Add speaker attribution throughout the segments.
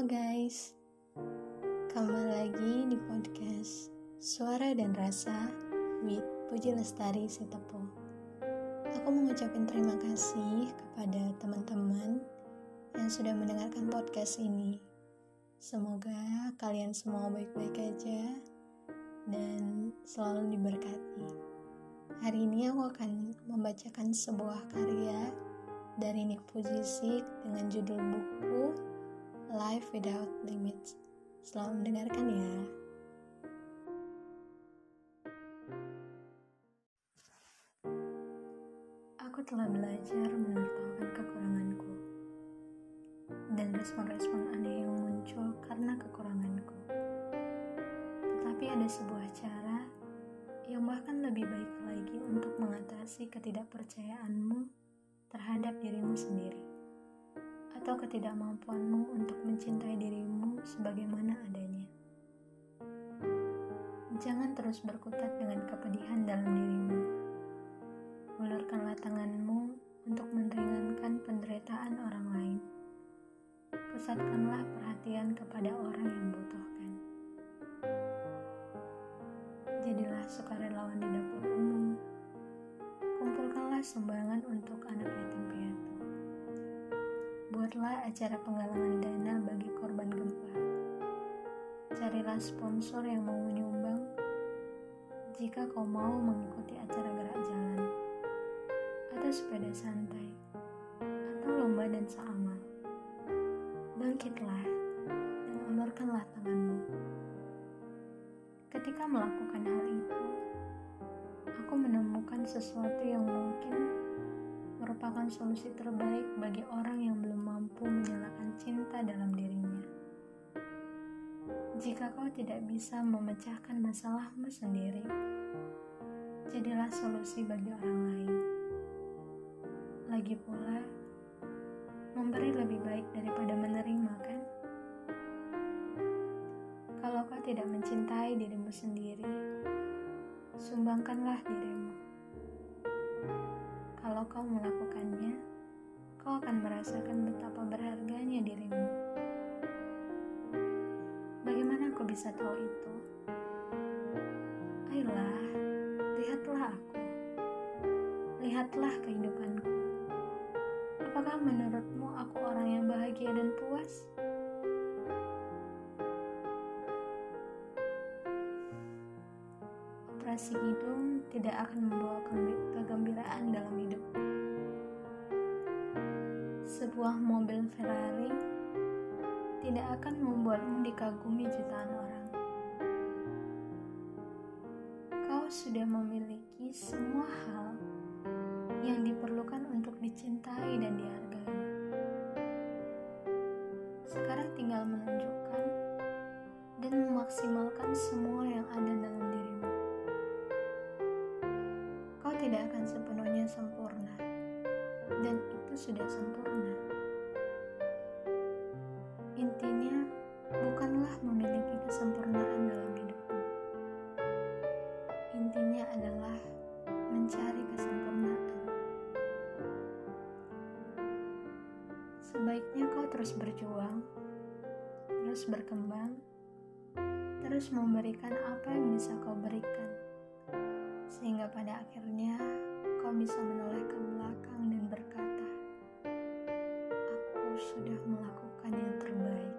Speaker 1: Halo guys, kembali lagi di podcast Suara dan Rasa with Puji Lestari Sitepo. Aku mengucapkan terima kasih kepada teman-teman yang sudah mendengarkan podcast ini. Semoga kalian semua baik-baik aja dan selalu diberkati. Hari ini aku akan membacakan sebuah karya dari Nick Pujisik dengan judul buku Life Without Limits. Selamat mendengarkan ya. Aku telah belajar menertawakan kekuranganku dan respon-respon aneh yang muncul karena kekuranganku. Tetapi ada sebuah cara yang bahkan lebih baik lagi untuk mengatasi ketidakpercayaanmu terhadap dirimu sendiri atau ketidakmampuanmu untuk mencintai dirimu sebagaimana adanya. Jangan terus berkutat dengan kepedihan dalam dirimu. Ulurkanlah tanganmu untuk meringankan penderitaan orang lain. Pusatkanlah perhatian kepada orang yang membutuhkan. Jadilah sukarelawan di dapur umum. Kumpulkanlah sumbangan untuk anak yatim piatu. Buatlah acara penggalangan dana bagi korban gempa. Carilah sponsor yang mau menyumbang jika kau mau mengikuti acara gerak jalan atau sepeda santai atau lomba dansa amal. Bangkitlah dan ulurkanlah tanganmu. Ketika melakukan hal itu, aku menemukan sesuatu yang mungkin merupakan solusi terbaik bagi orang yang belum mampu menyalakan cinta dalam dirinya. Jika kau tidak bisa memecahkan masalahmu sendiri, jadilah solusi bagi orang lain. Lagi pula, memberi lebih baik daripada menerima, kan? Kalau kau tidak mencintai dirimu sendiri, sumbangkanlah dirimu. Kalau kau melakukannya, kau akan merasakan betapa berharganya dirimu. Bagaimana aku bisa tahu itu? Ayolah, lihatlah aku. Lihatlah kehidupanku. Apakah menurutmu aku orang yang bahagia dan puas? Operasi hidung tidak akan membawa kegembiraan Sebuah mobil Ferrari tidak akan membuatmu dikagumi jutaan orang. Kau sudah memiliki semua hal yang diperlukan untuk dicintai dan dihargai. Sekarang tinggal menunjukkan dan memaksimalkan semua yang ada dalam dirimu. Kau tidak akan sepenuhnya sempurna, dan itu sudah sempurna. Intinya, bukanlah memiliki kesempurnaan dalam hidupmu. Intinya adalah mencari kesempurnaan. Sebaiknya kau terus berjuang, terus berkembang, terus memberikan apa yang bisa kau berikan, sehingga pada akhirnya kau bisa menoleh ke belakang dan berkata, "Aku sudah melakukan yang terbaik."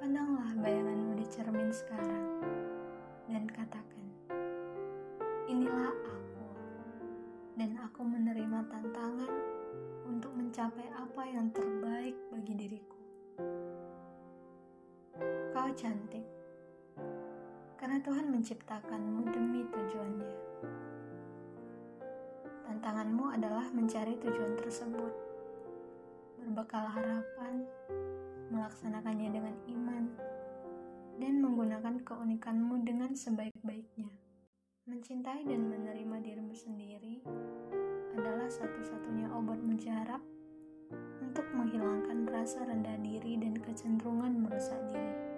Speaker 1: Pandanglah bayanganmu di cermin sekarang dan katakan, "Inilah aku." dan aku menerima tantangan untuk mencapai apa yang terbaik bagi diriku. Kau cantik karena Tuhan menciptakanmu demi tujuannya. Tantanganmu adalah mencari tujuan tersebut, berbekal harapan, melaksanakannya dengan iman, dan menggunakan keunikanmu dengan sebaik-baiknya. Mencintai dan menerima dirimu sendiri adalah satu-satunya obat mujarab untuk menghilangkan rasa rendah diri dan kecenderungan merusak diri.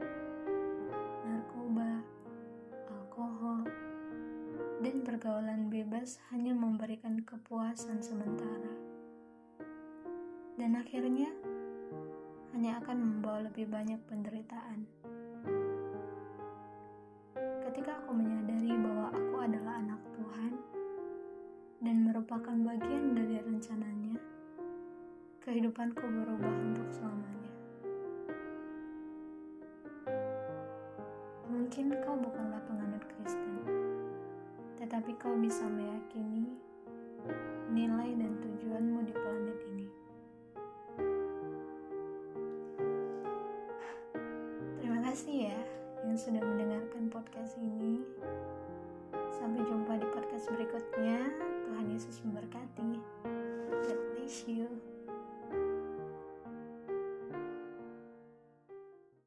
Speaker 1: Dan pergaulan bebas hanya memberikan kepuasan sementara. Dan akhirnya, hanya akan membawa lebih banyak penderitaan. Ketika aku menyadari bahwa aku adalah anak Tuhan dan merupakan bagian dari rencananya, kehidupanku berubah untuk selamanya. Mungkin kau bukanlah penganut Kristen, tetapi kau bisa meyakini nilai dan tujuanmu di planet ini. Terima kasih ya yang sudah mendengarkan podcast ini. Sampai jumpa di podcast berikutnya. Tuhan Yesus memberkati. God bless you.